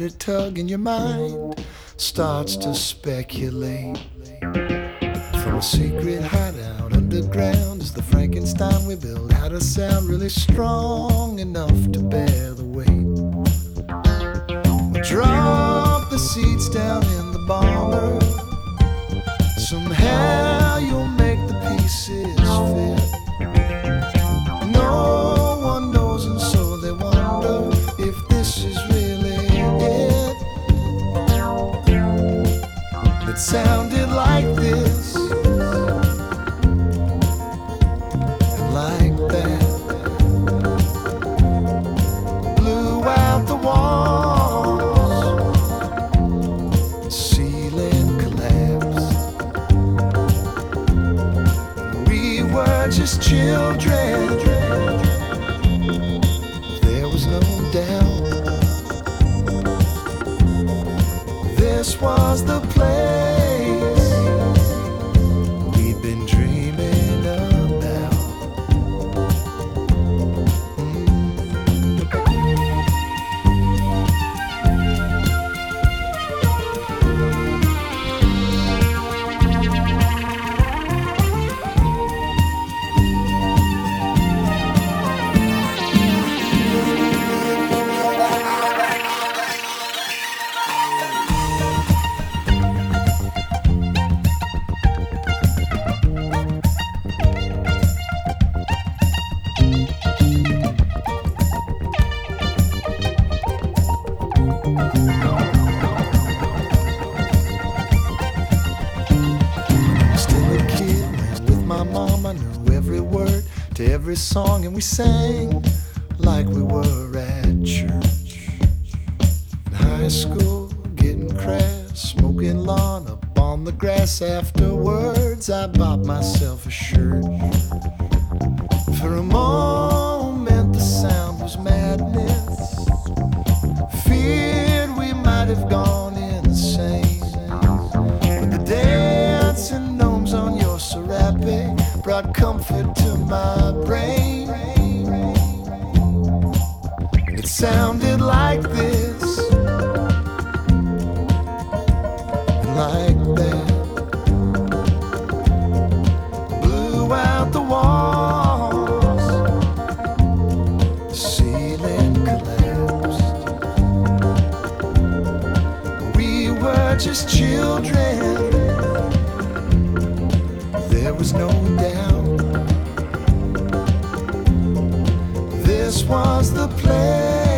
mighty tug in your mind starts to speculate. From a secret hideout underground is the Frankenstein we build. How to sound really strong enough to bear. song and we sang like we were at church. In high school, getting crass, smoking lawn up on the grass. Afterwards, I bought myself a shirt. this was the place.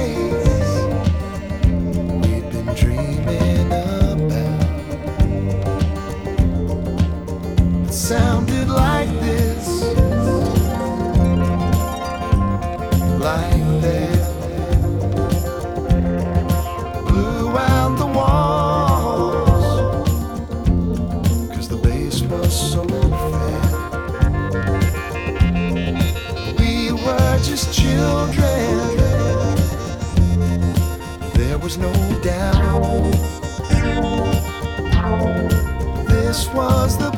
was the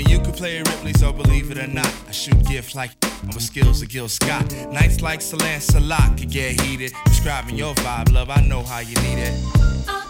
you can play Ripley, so believe it or not. I shoot gifts like I'm a skills of Gil Scott. Nights like Salan Salat could get heated. Describing your vibe, love, I know how you need it. Oh,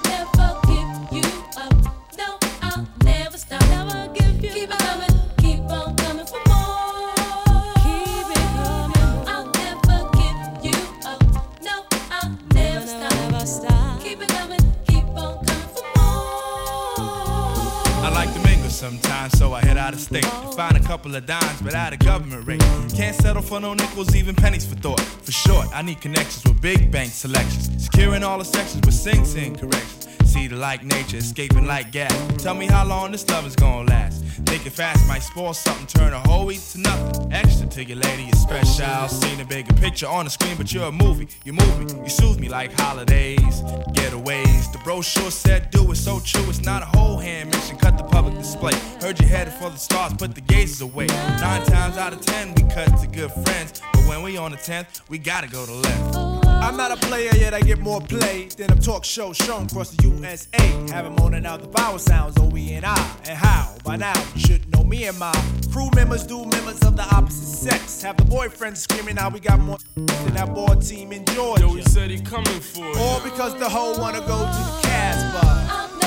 to Find a couple of dimes, but at a government rate. Can't settle for no nickels, even pennies for thought. For short, I need connections with big bank selections. Securing all the sections with Sing Sing corrections. See the like nature, escaping like gas. Tell me how long this love is gonna last. Thinking fast might spoil something, turn a whole week to nothing. Extra to your lady, is special. Seen a bigger picture on the screen, but you're a movie. You move me, you soothe me like holidays, getaways. The brochure said do it, so true. It's not a whole hand mission, cut the public display. Heard you headed for the stars, put the gazes away. Nine times out of ten, we cut to good friends. But when we on the tenth, we gotta go to left. I'm not a player yet, I get more play than a talk show shown across the USA. Have Have 'em moaning out the vowel sounds, O, E, and I. And how? By now, you should know me and my crew members do members of the opposite sex. Have the boyfriends screaming out, we got more than that ball team in Georgia. Yo, he said he coming for you. All because the hoe wanna go to the Casbah.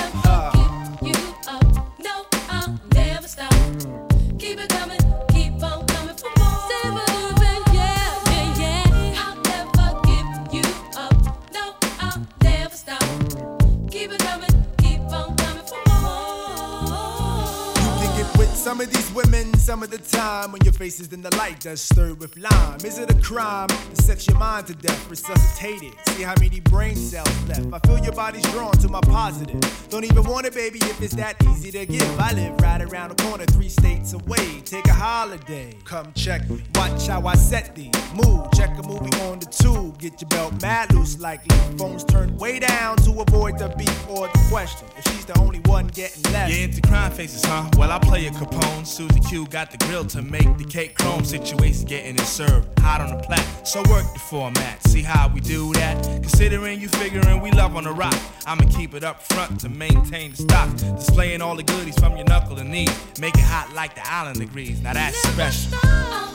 Some of these women some of the time when your face is in the light that's stirred with lime. Is it a crime to sex your mind to death, resuscitate it? See how many brain cells left. I feel your body's drawn to my positive. Don't even want it, baby, if it's that easy to give. I live right around the corner, three states away. Take a holiday, come check me. Watch how I set these. Move, check a movie on the tube. Get your belt mad loose, likely. Phones turned way down to avoid the beef or the question. If she's the only one getting left. You into crime faces, huh? Well, I play a Capone. Susie Q got the grill to make the cake chrome. Situation getting it served hot on the plat. So work the format. See how we do that? Considering you figuring we love on the rock, I'ma keep it up front to maintain the stock. Displaying all the goodies from your knuckle and knee. Make it hot like the island degrees. Now that's special.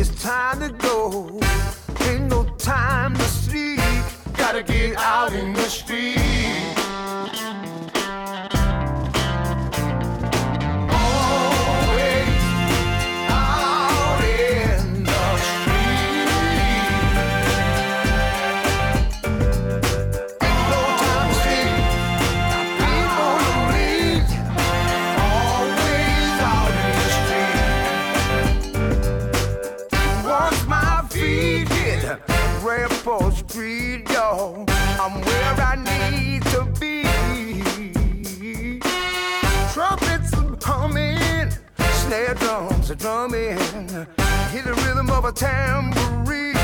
It's time to go. Ain't no time to sleep. Gotta get out in the street. Snare drums are drumming, hit the rhythm of a tambourine.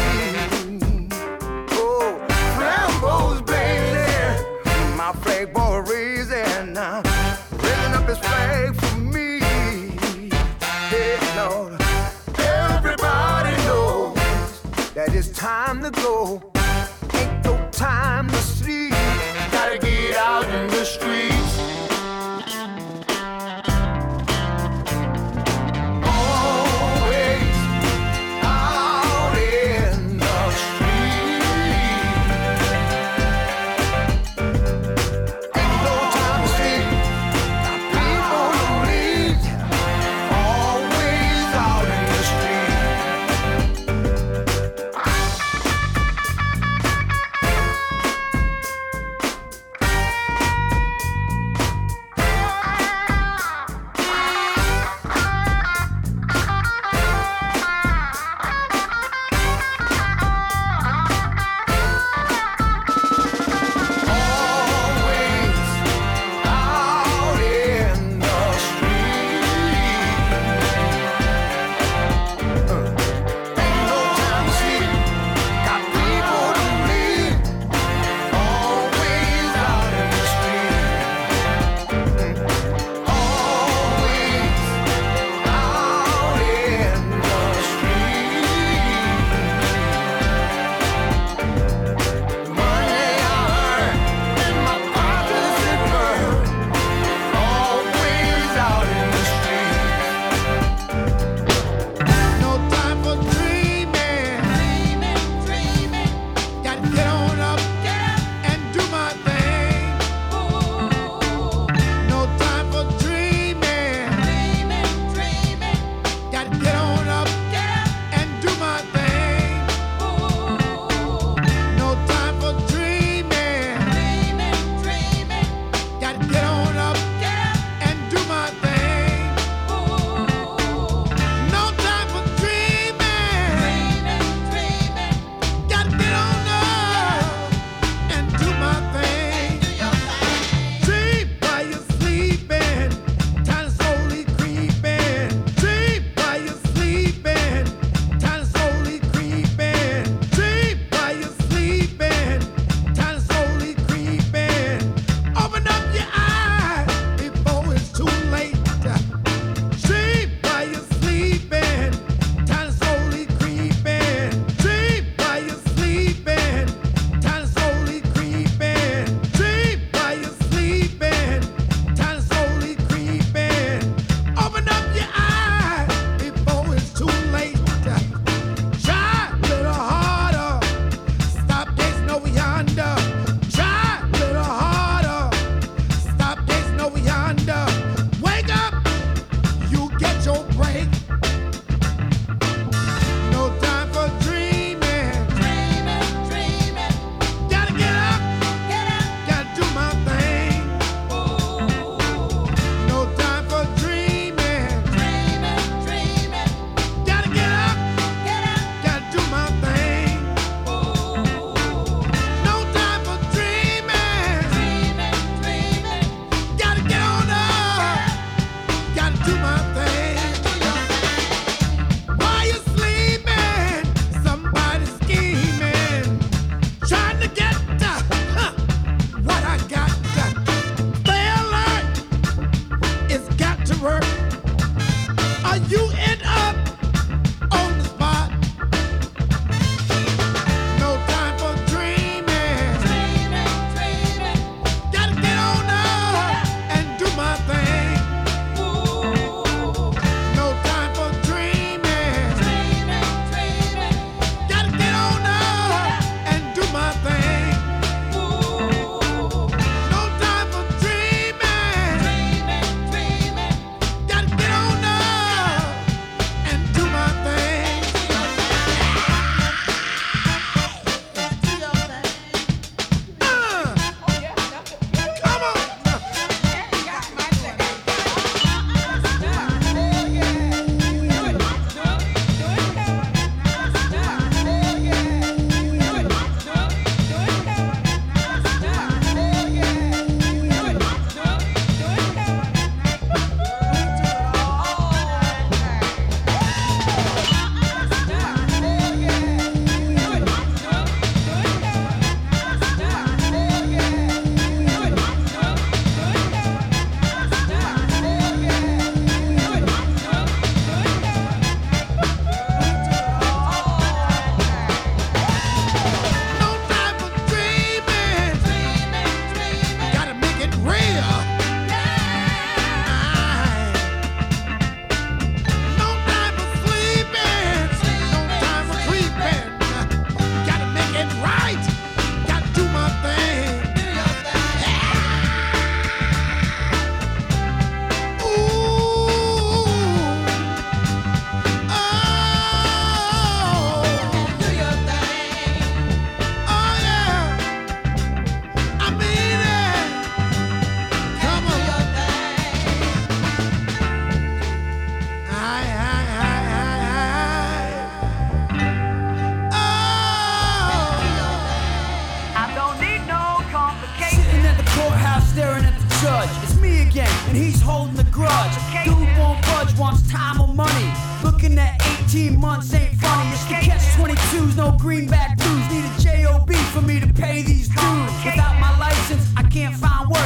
Oh, flambeau's blazing, my flag boy raising, raising up his flag for me. Hey, Lord, everybody knows that it's time to go. Ain't no time to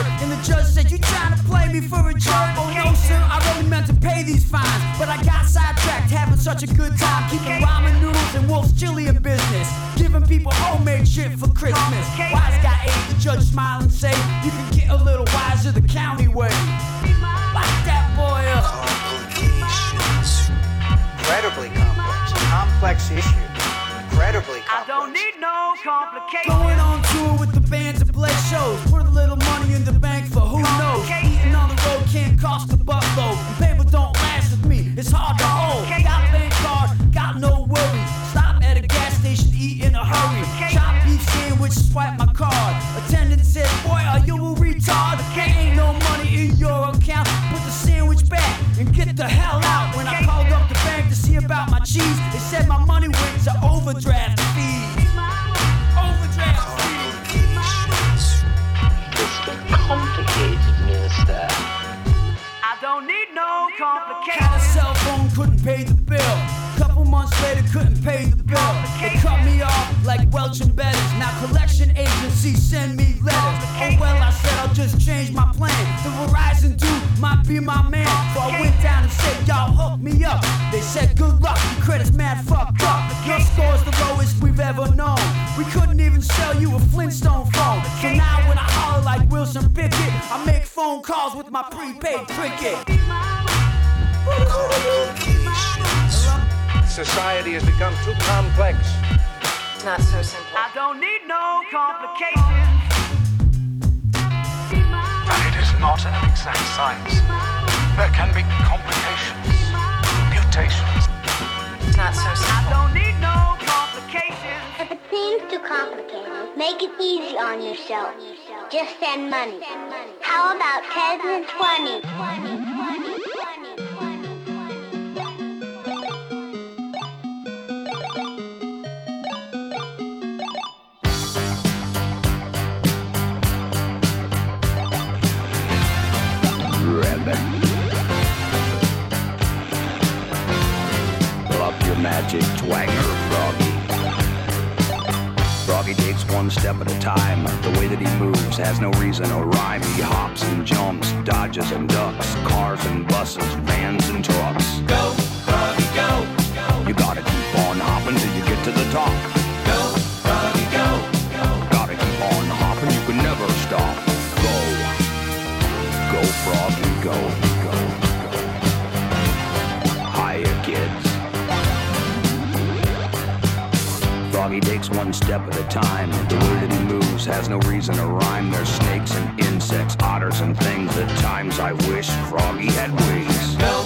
find. And the judge said, You trying to play me for a jerk? Oh no, sir, I really meant to pay these fines. But I got sidetracked, having such a good time. Keeping ramen noodles and Wolf's chili in business. Giving people homemade shit for Christmas. Wise guy ate, the judge smile and say, You can get a little wiser the county way. Lock that boy up. Complications. Incredibly complex. Complex issue. Incredibly complex. I don't need no complications. Going on tour with the band to play shows. Put a little cost a buttload. And paper don't last with me. It's hard to hold. Got a bank card, got no worries. Stop at a gas station, eat in a hurry. Chop beef sandwich, swipe my card. Attendant said, Boy, are you a retard? There ain't no money in your account. Put the sandwich back and get the hell out. When I called up the bank to see about my cheese, they said my money went to. Overdraft no complications. Had a cell phone, couldn't pay the months later, couldn't pay the bill. They cut me off like Welch and Betters. Now collection agencies send me letters. Oh well, I said I'll just change my plan. The Verizon dude might be my man. So I went down and said, y'all hook me up. They said, good luck, your credit's mad fucked up. Your score's the lowest we've ever known. We couldn't even sell you a Flintstone phone. So now when I holler like Wilson Pickett, I make phone calls with my prepaid cricket society has become too complex. It's not so simple. I don't need no complications. But it is not an exact science. There can be complications, mutations. It's not so simple. I don't need no complications. If it seems too complicated, make it easy on yourself. Just send money. How about 10 and 20? 20, 20, 20, 20. Twanger, Froggy. Froggy takes one step at a time. The way that he moves has no reason or rhyme. He hops and jumps, dodges and ducks, cars and buses, vans and trucks. Go, Froggy, go. You gotta keep on hopping till you get to the top. Froggy takes one step at a time. The that he moves has no reason to rhyme. There's snakes and insects, otters and things. At times I wish Froggy had wings. Go,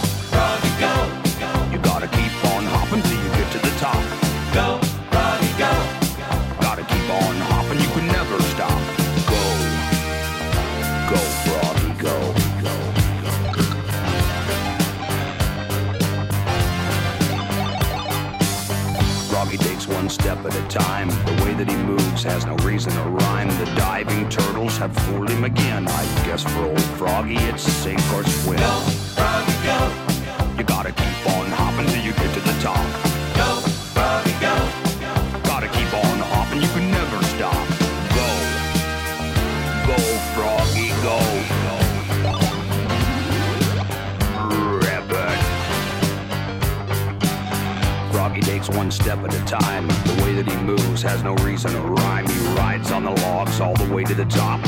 time. The way that he moves has no reason to rhyme. The diving turtles have fooled him again. I guess for old Froggy, it's sink or swim. Go, Froggy, no reason to rhyme. He rides on the logs all the way to the top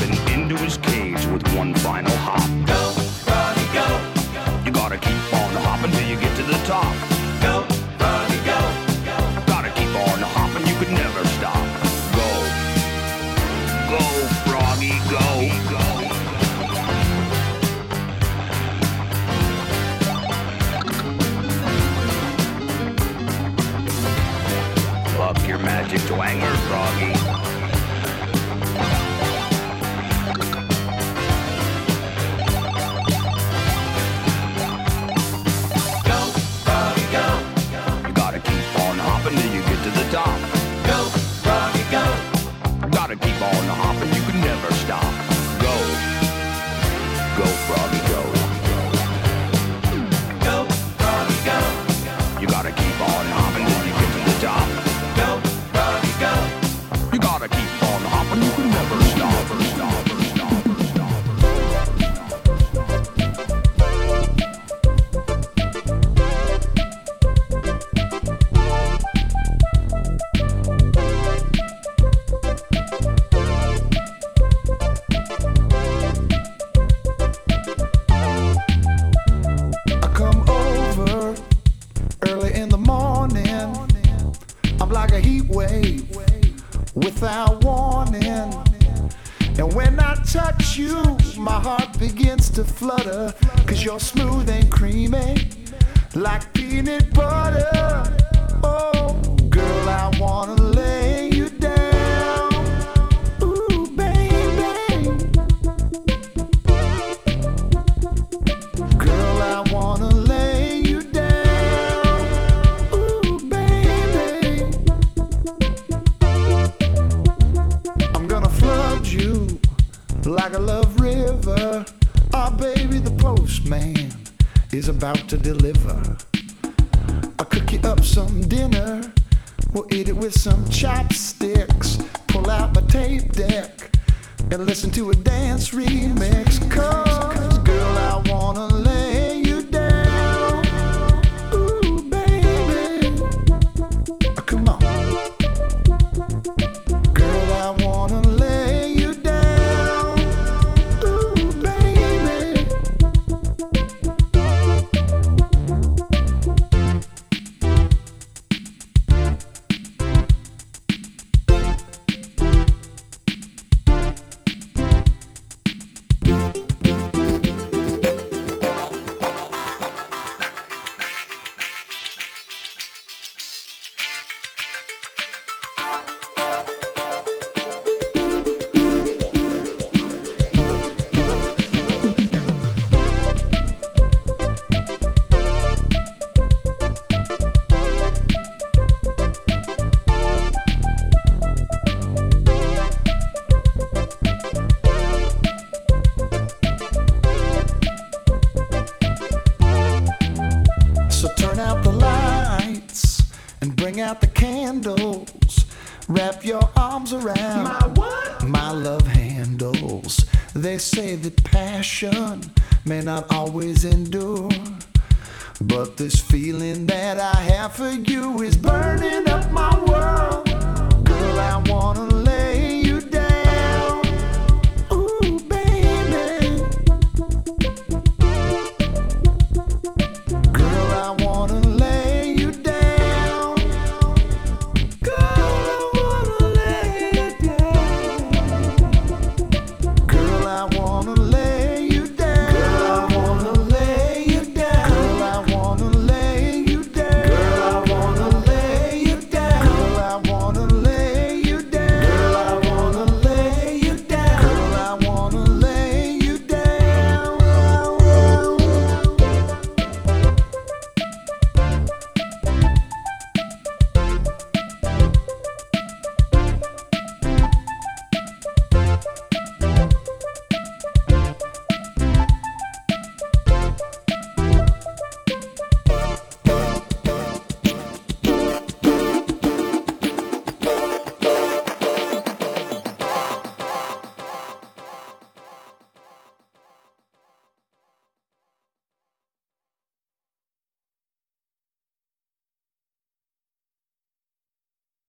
without warning. And when I touch you, my heart begins to flutter. Cause you're smooth and creamy, like peanut butter. Oh, girl, I wanna to deliver. may not always endure.